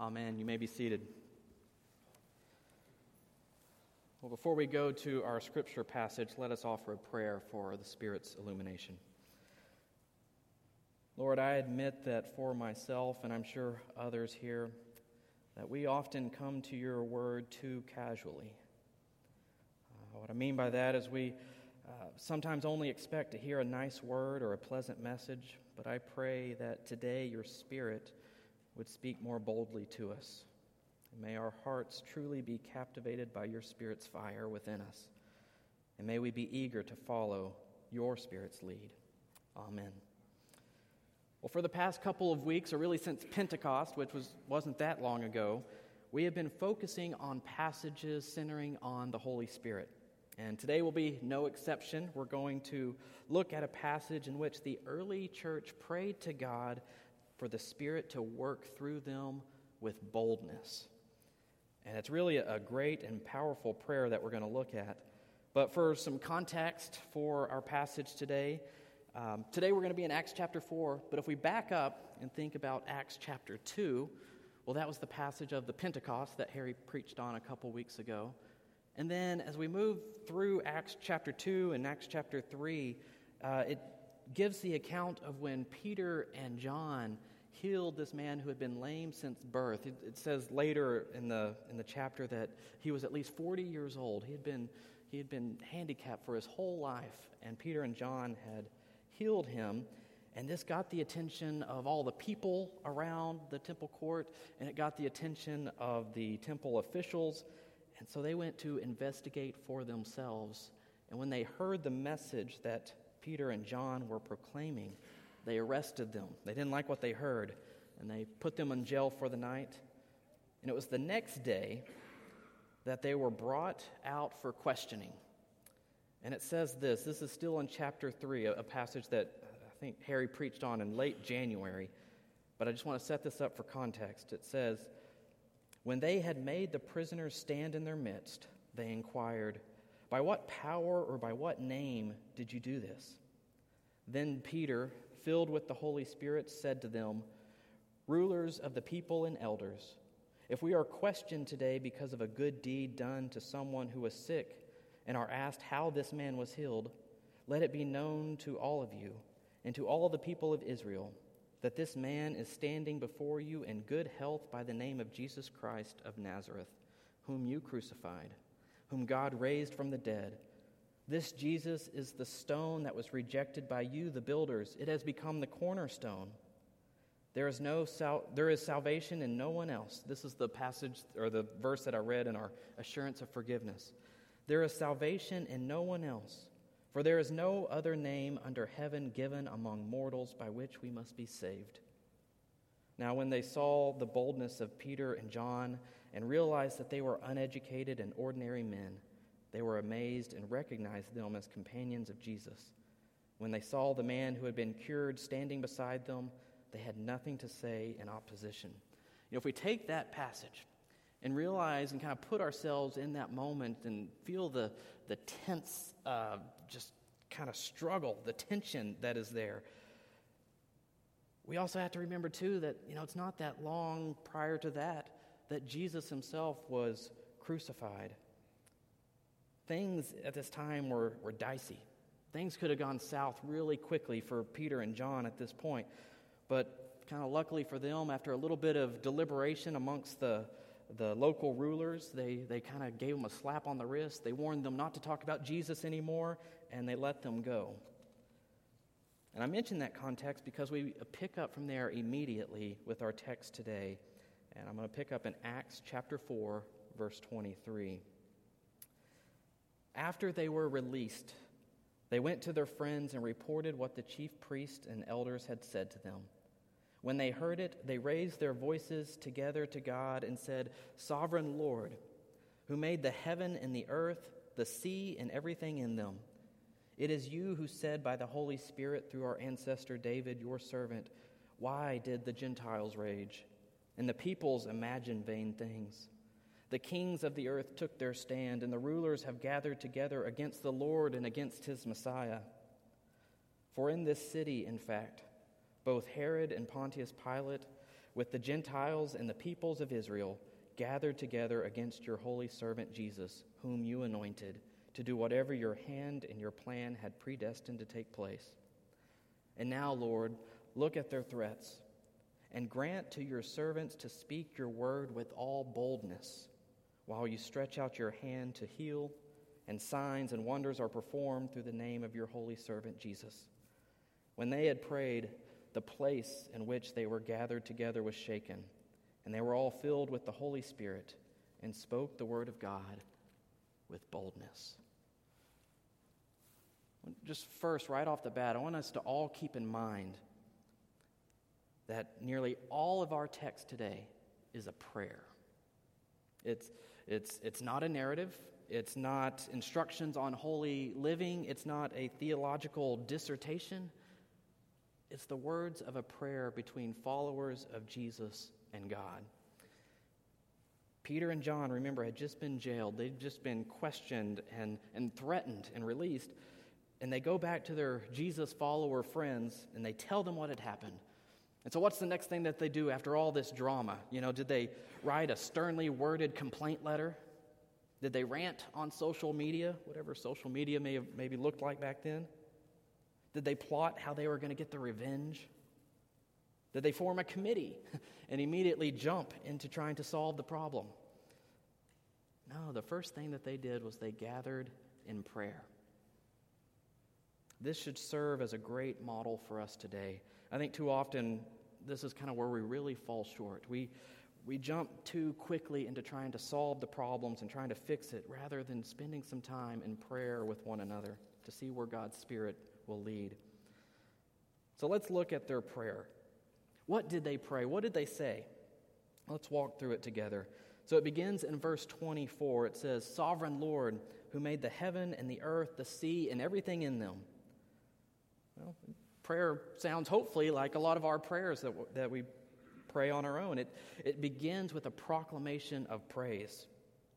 Amen. You may be seated. Well, before we go to our scripture passage, let us offer a prayer for the Spirit's illumination. Lord, I admit that for myself, and I'm sure others here, that we often come to your word too casually. Uh, what I mean by that is we uh, sometimes only expect to hear a nice word or a pleasant message, but I pray that today your Spirit would speak more boldly to us. And may our hearts truly be captivated by your Spirit's fire within us. And may we be eager to follow your Spirit's lead. Amen. Well, for the past couple of weeks, or really since Pentecost, which was, wasn't that long ago, we have been focusing on passages centering on the Holy Spirit. And today will be no exception. We're going to look at a passage in which the early church prayed to God for the Spirit to work through them with boldness. And it's really a great and powerful prayer that we're going to look at. But for some context for our passage today, um, today we're going to be in Acts chapter 4. But if we back up and think about Acts chapter 2, well, that was the passage of the Pentecost that Harry preached on a couple weeks ago. And then as we move through Acts chapter 2 and Acts chapter 3, uh, it gives the account of when Peter and John healed this man who had been lame since birth. It, it, says later in the, in the chapter that he was at least 40 years old. He had, been, he had been handicapped for his whole life, and Peter and John had healed him. And this got the attention of all the people around the temple court, and it got the attention of the temple officials. And so they went to investigate for themselves. And when they heard the message that Peter and John were proclaiming, they arrested them. They didn't like what they heard, and they put them in jail for the night. And it was the next day that they were brought out for questioning. And it says this this is still in chapter 3, a, passage that I think Harry preached on in late January, but I just want to set this up for context. It says, When they had made the prisoners stand in their midst, they inquired, By what power or by what name did you do this? Then Peter, filled with the Holy Spirit, said to them, Rulers of the people and elders, if we are questioned today because of a good deed done to someone who was sick and are asked how this man was healed, let it be known to all of you and to all the people of Israel that this man is standing before you in good health by the name of Jesus Christ of Nazareth, whom you crucified, whom God raised from the dead this Jesus is the stone that was rejected by you, the builders. It has become the cornerstone. There is, no sal- there is salvation in no one else. This is the passage or the verse that I read in our assurance of forgiveness. There is salvation in no one else, for there is no other name under heaven given among mortals by which we must be saved. Now, when they saw the boldness of Peter and John and realized that they were uneducated and ordinary men, they were amazed and recognized them as companions of Jesus. When they saw the man who had been cured standing beside them, they had nothing to say in opposition. You know, if we take that passage and realize and kind of put ourselves in that moment and feel the, the tense, uh, just kind of struggle, the tension that is there, we also have to remember, too, that, you know, it's not that long prior to that that Jesus himself was crucified things at this time were, were dicey. Things could have gone south really quickly for Peter and John at this point. But kind of luckily for them, after a little bit of deliberation amongst the, the local rulers, they, they kind of gave them a slap on the wrist. They warned them not to talk about Jesus anymore, and they let them go. And I mention that context because we pick up from there immediately with our text today. And I'm going to pick up in Acts chapter 4, verse 23. After they were released, they went to their friends and reported what the chief priests and elders had said to them. When they heard it, they raised their voices together to God and said, Sovereign Lord, who made the heaven and the earth, the sea, and everything in them, it is you who said by the Holy Spirit through our ancestor David, your servant, Why did the Gentiles rage, and the peoples imagine vain things? The kings of the earth took their stand, and the rulers have gathered together against the Lord and against his Messiah. For in this city, in fact, both Herod and Pontius Pilate, with the Gentiles and the peoples of Israel gathered together against your holy servant Jesus, whom you anointed, to do whatever your hand and your plan had predestined to take place. And now, Lord, look at their threats and grant to your servants to speak your word with all boldness while you stretch out your hand to heal, and signs and wonders are performed through the name of your holy servant Jesus. When they had prayed, the place in which they were gathered together was shaken, and they were all filled with the Holy Spirit and spoke the word of God with boldness. Just first, right off the bat, I want us to all keep in mind that nearly all of our text today is a prayer. It's, it's, it's not a narrative, it's not instructions on holy living, it's not a theological dissertation. It's the words of a prayer between followers of Jesus and God. Peter and John, remember, had just been jailed. They'd just been questioned and, and threatened and released. And they go back to their Jesus follower friends and they tell them what had happened. And so, what's the next thing that they do after all this drama? You know, did they write a sternly worded complaint letter? Did they rant on social media, whatever social media may have maybe looked like back then? Did they plot how they were going to get the revenge? Did they form a committee and immediately jump into trying to solve the problem? No, the first thing that they did was they gathered in prayer. This should serve as a great model for us today. I think too often this is kind of where we really fall short. We, we jump too quickly into trying to solve the problems and trying to fix it rather than spending some time in prayer with one another to see where God's Spirit will lead. So let's look at their prayer. What did they pray? What did they say? Let's walk through it together. So it begins in verse 24. It says, Sovereign Lord, who made the heaven and the earth, the sea, and everything in them. Prayer sounds hopefully like a lot of our prayers that, that we pray on our own. It, it begins with a proclamation of praise.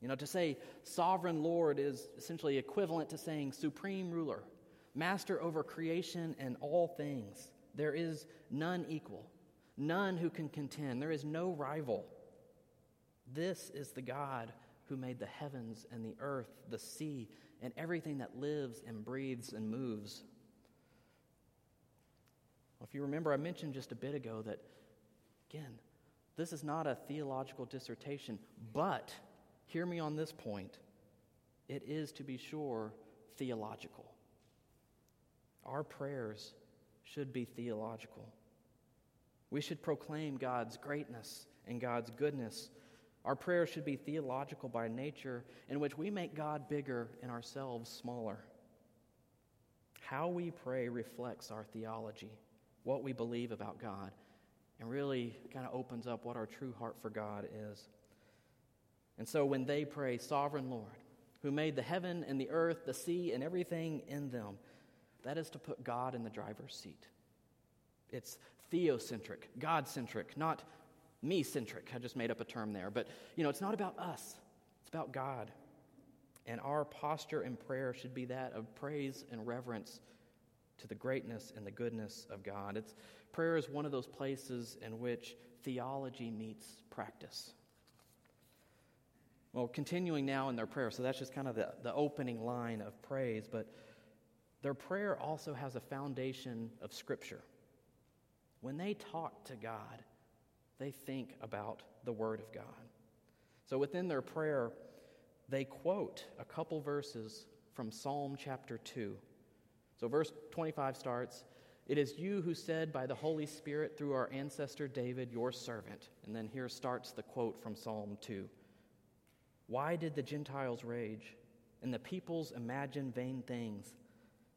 You know, to say sovereign Lord is essentially equivalent to saying supreme ruler, master over creation and all things. There is none equal, none who can contend. There is no rival. This is the God who made the heavens and the earth, the sea, and everything that lives and breathes and moves. Well, if you remember, I mentioned just a bit ago that, again, this is not a theological dissertation, but hear me on this point. It is, to be sure, theological. Our prayers should be theological. We should proclaim God's greatness and God's goodness. Our prayers should be theological by nature, in which we make God bigger and ourselves smaller. How we pray reflects our theology, what we believe about God, and really kind of opens up what our true heart for God is. And so when they pray, Sovereign Lord, who made the heaven and the earth, the sea, and everything in them, that is to put God in the driver's seat. It's theocentric, God centric, not me centric. I just made up a term there. But, you know, it's not about us, it's about God. And our posture in prayer should be that of praise and reverence to the greatness and the goodness of God. It's, prayer is one of those places in which theology meets practice. Well, continuing now in their prayer, so that's just kind of the, the opening line of praise, but their prayer also has a foundation of Scripture. When they talk to God, they think about the Word of God. So within their prayer, they quote a couple verses from Psalm chapter 2. So verse 25 starts It is you who said by the Holy Spirit through our ancestor David, your servant. And then here starts the quote from Psalm 2 Why did the Gentiles rage and the peoples imagine vain things?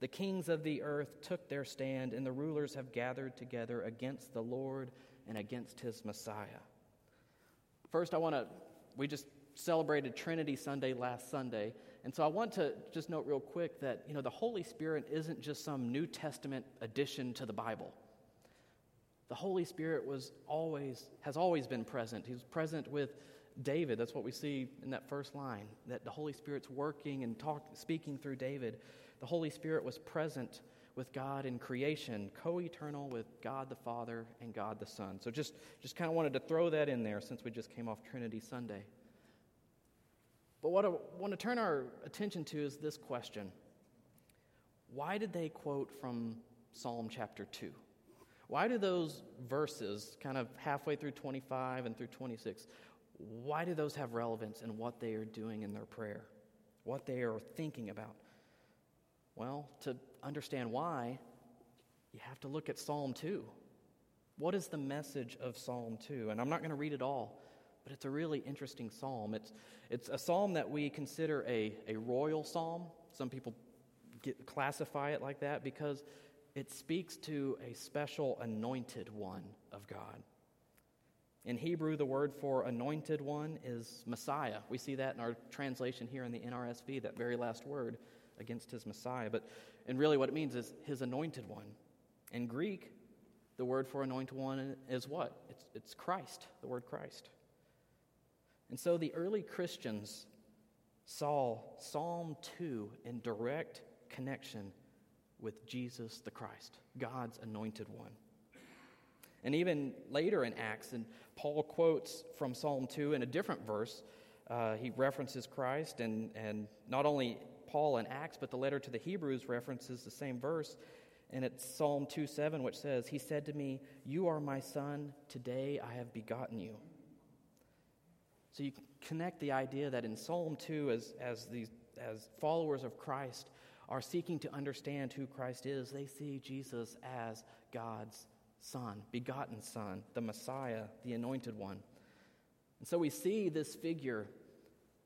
The kings of the earth took their stand, and the rulers have gathered together against the Lord and against his Messiah. First, I want to, we just celebrated Trinity Sunday last Sunday. And so I want to just note real quick that, you know, the Holy Spirit isn't just some New Testament addition to the Bible. The Holy Spirit was always, has always been present. He was present with David. That's what we see in that first line, that the Holy Spirit's working and talk, speaking through David. The Holy Spirit was present with God in creation, co eternal with God the Father and God the Son. So just, just kind of wanted to throw that in there since we just came off Trinity Sunday. But what I want to turn our attention to is this question Why did they quote from Psalm chapter 2? Why do those verses, kind of halfway through 25 and through 26, why do those have relevance in what they are doing in their prayer? What they are thinking about? Well, to understand why, you have to look at Psalm 2. What is the message of Psalm 2? And I'm not going to read it all, but it's a really interesting psalm. It's, it's a psalm that we consider a, a royal psalm. Some people get, classify it like that because it speaks to a special anointed one of God. In Hebrew, the word for anointed one is Messiah. We see that in our translation here in the NRSV, that very last word against his Messiah. But and really what it means is his anointed one. In Greek, the word for anointed one is what? It's, it's Christ, the word Christ. And so the early Christians saw Psalm 2 in direct connection with Jesus the Christ, God's anointed one. And even later in Acts, and Paul quotes from Psalm 2 in a different verse, uh, he references Christ, and, and not only Paul in Acts, but the letter to the Hebrews references the same verse. And it's Psalm 2 7, which says, He said to me, You are my son, today I have begotten you. So you connect the idea that in Psalm 2, as, as, these, as followers of Christ are seeking to understand who Christ is, they see Jesus as God's Son, begotten Son, the Messiah, the Anointed One. And so we see this figure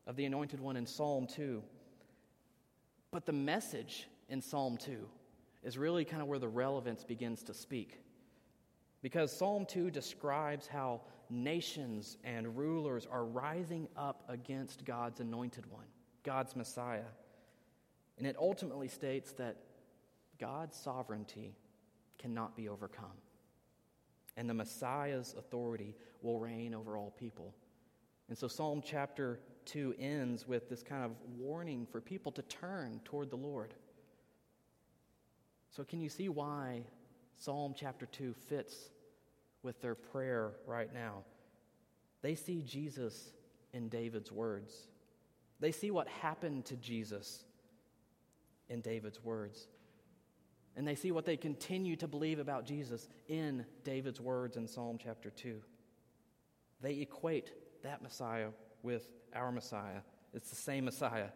of the Anointed One in Psalm 2. But the message in Psalm 2 is really kind of where the relevance begins to speak. Because Psalm 2 describes how nations and rulers are rising up against God's anointed one, God's Messiah. And it ultimately states that God's sovereignty cannot be overcome. And the Messiah's authority will reign over all people. And so Psalm chapter 2 ends with this kind of warning for people to turn toward the Lord. So, can you see why Psalm chapter 2 fits with their prayer right now? They see Jesus in David's words, they see what happened to Jesus in David's words. And they see what they continue to believe about Jesus in David's words in Psalm chapter 2. They equate that Messiah with our Messiah. It's the same Messiah.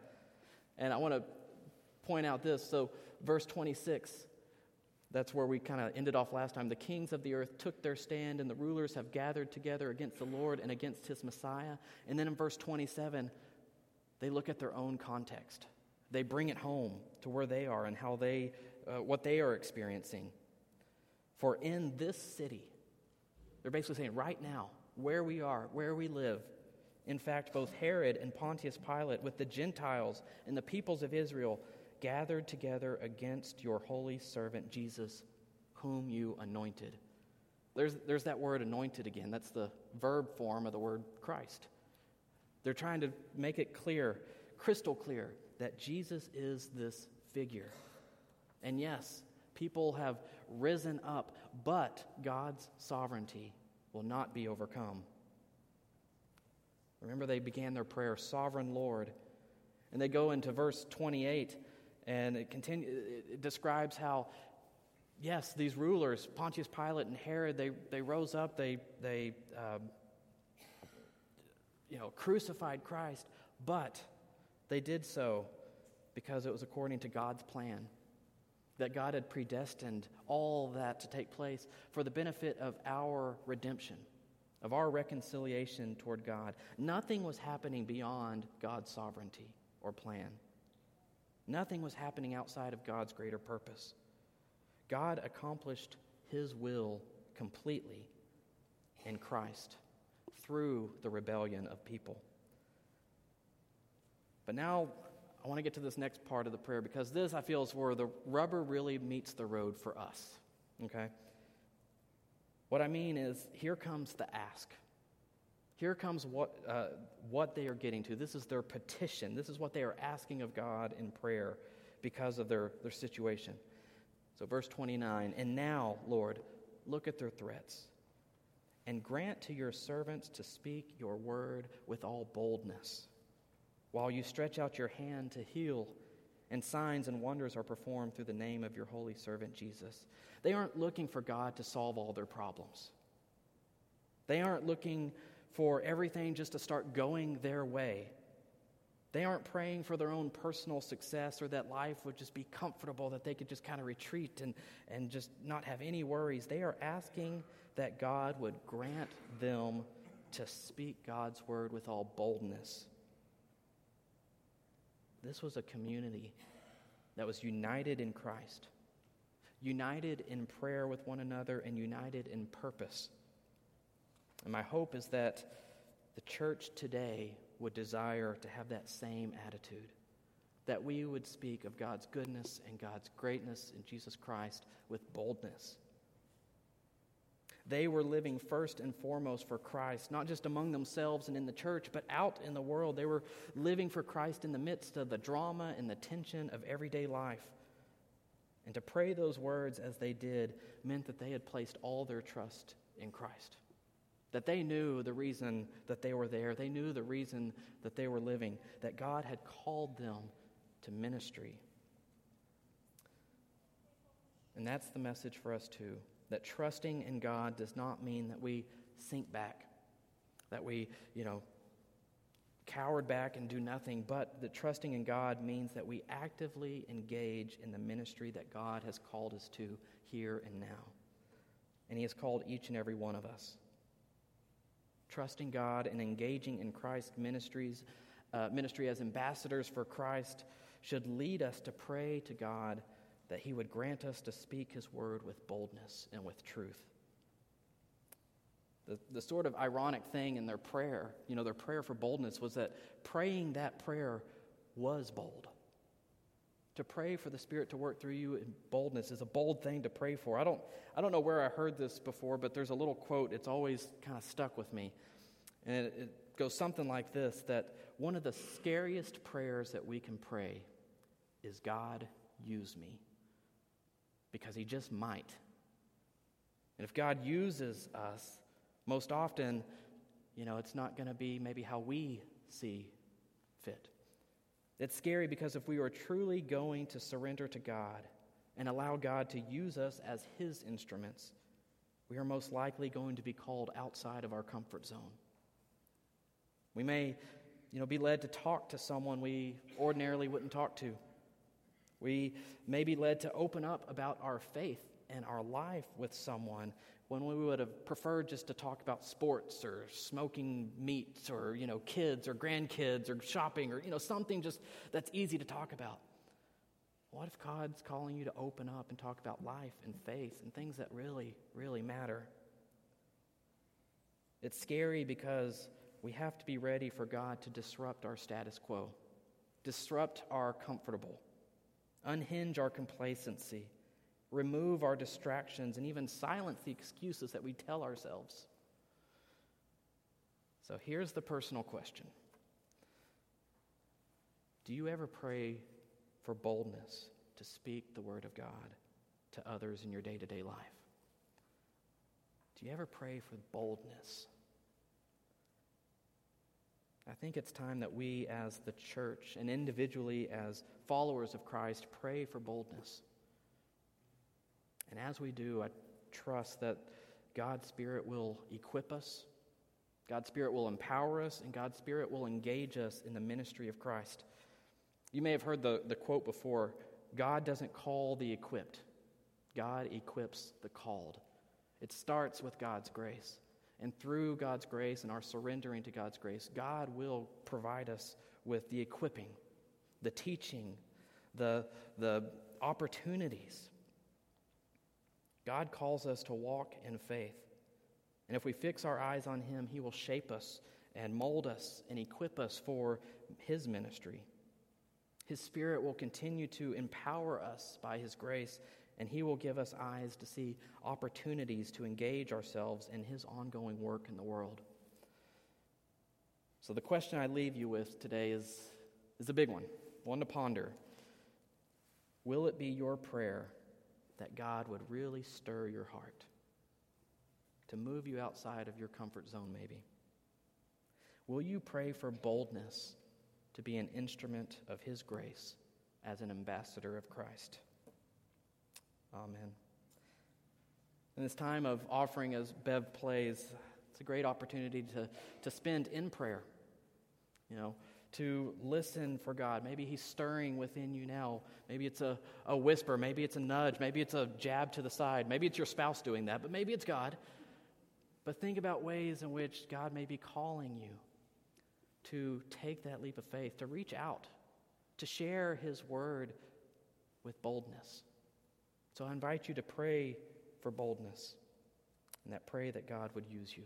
And I want to point out this. So, verse 26, that's where we kind of ended off last time. The kings of the earth took their stand, and the rulers have gathered together against the Lord and against his Messiah. And then in verse 27, they look at their own context. They bring it home to where they are and how they, uh, what they are experiencing. For in this city, they're basically saying, right now, where we are, where we live, in fact, both Herod and Pontius Pilate, with the Gentiles and the peoples of Israel, gathered together against your holy servant Jesus, whom you anointed. There's, there's that word anointed again. That's the verb form of the word Christ. They're trying to make it clear, crystal clear, that Jesus is this figure. And yes, people have risen up, but God's sovereignty will not be overcome. Remember, they began their prayer, Sovereign Lord. And they go into verse 28, and it, continue, it describes how, yes, these rulers, Pontius Pilate and Herod, they, they rose up, they, they um, you know, crucified Christ, but they did so because it was according to God's plan. That God had predestined all that to take place for the benefit of our redemption of our reconciliation toward God. Nothing was happening beyond God's sovereignty or plan. Nothing was happening outside of God's greater purpose. God accomplished his will completely in Christ through the rebellion of people. But now I want to get to this next part of the prayer because this, I feel, is where the rubber really meets the road for us. Okay? What I mean is, here comes the ask. Here comes what, uh, what they are getting to. This is their petition. This is what they are asking of God in prayer because of their, their situation. So, verse 29 And now, Lord, look at their threats and grant to your servants to speak your word with all boldness, while you stretch out your hand to heal, and signs and wonders are performed through the name of your holy servant Jesus. They aren't looking for God to solve all their problems. They aren't looking for everything just to start going their way. They aren't praying for their own personal success or that life would just be comfortable, that they could just kind of retreat and, and just not have any worries. They are asking that God would grant them to speak God's word with all boldness. This was a community that was united in Christ, united in prayer with one another, and united in purpose. And my hope is that the church today would desire to have that same attitude. That we would speak of God's goodness and God's greatness in Jesus Christ with boldness. They were living first and foremost for Christ, not just among themselves and in the church, but out in the world. They were living for Christ in the midst of the drama and the tension of everyday life. And to pray those words as they did meant that they had placed all their trust in Christ that they knew the reason that they were there. They knew the reason that they were living, that God had called them to ministry. And that's the message for us too that trusting in God does not mean that we sink back, that we, you know, cowered back and do nothing, but that trusting in God means that we actively engage in the ministry that God has called us to here and now. And He has called each and every one of us trusting God and engaging in Christ's ministries, uh, ministry as ambassadors for Christ should lead us to pray to God that He would grant us to speak His word with boldness and with truth. The, the sort of ironic thing in their prayer, you know, their prayer for boldness was that praying that prayer was bold. To pray for the Spirit to work through you in boldness is a bold thing to pray for. I don't, I don't know where I heard this before, but there's a little quote. It's always kind of stuck with me. And it, it goes something like this that one of the scariest prayers that we can pray is God, use me. Because He just might. And if God uses us, most often, you know, it's not going to be maybe how we see fit. It's scary because if we are truly going to surrender to God and allow God to use us as His instruments, we are most likely going to be called outside of our comfort zone. We may, you know, be led to talk to someone we ordinarily wouldn't talk to. We may be led to open up about our faith and our life with someone when we would have preferred just to talk about sports or smoking meats or you know kids or grandkids or shopping or you know something just that's easy to talk about. What if god's calling you to open up and talk about life and faith and things that really really matter? It's scary because we have to be ready for god to disrupt our status quo disrupt our comfortable unhinge our complacency remove our distractions, and even silence the excuses that we tell ourselves. So here's the personal question Do you ever pray for boldness to speak the Word of God to others in your day to day life? Do you ever pray for boldness? I think it's time that we, as the church and individually as followers of Christ, pray for boldness. And as we do, I trust that God's Spirit will equip us, God's Spirit will empower us, and God's Spirit will engage us in the ministry of Christ. You may have heard the, the quote before God doesn't call the equipped, God equips the called. It starts with God's grace. And through God's grace and our surrendering to God's grace, God will provide us with the equipping, the teaching, the, the opportunities God calls us to walk in faith. And if we fix our eyes on Him, He will shape us and mold us and equip us for His ministry. His Spirit will continue to empower us by His grace, and He will give us eyes to see opportunities to engage ourselves in His ongoing work in the world. So, the question I leave you with today is, is a big one, one to ponder. Will it be your prayer that God would really stir your heart, to move you outside of your comfort zone, maybe? Will you pray for boldness to be an instrument of His grace as an ambassador of Christ? Amen. In this time of offering as Bev plays, it's a great opportunity to, to spend in prayer. You know, to listen for God. Maybe He's stirring within you now. Maybe it's a, a whisper. Maybe it's a nudge. Maybe it's a jab to the side. Maybe it's your spouse doing that, but maybe it's God. But think about ways in which God may be calling you to take that leap of faith, to reach out, to share His word with boldness. So I invite you to pray for boldness and that pray that God would use you.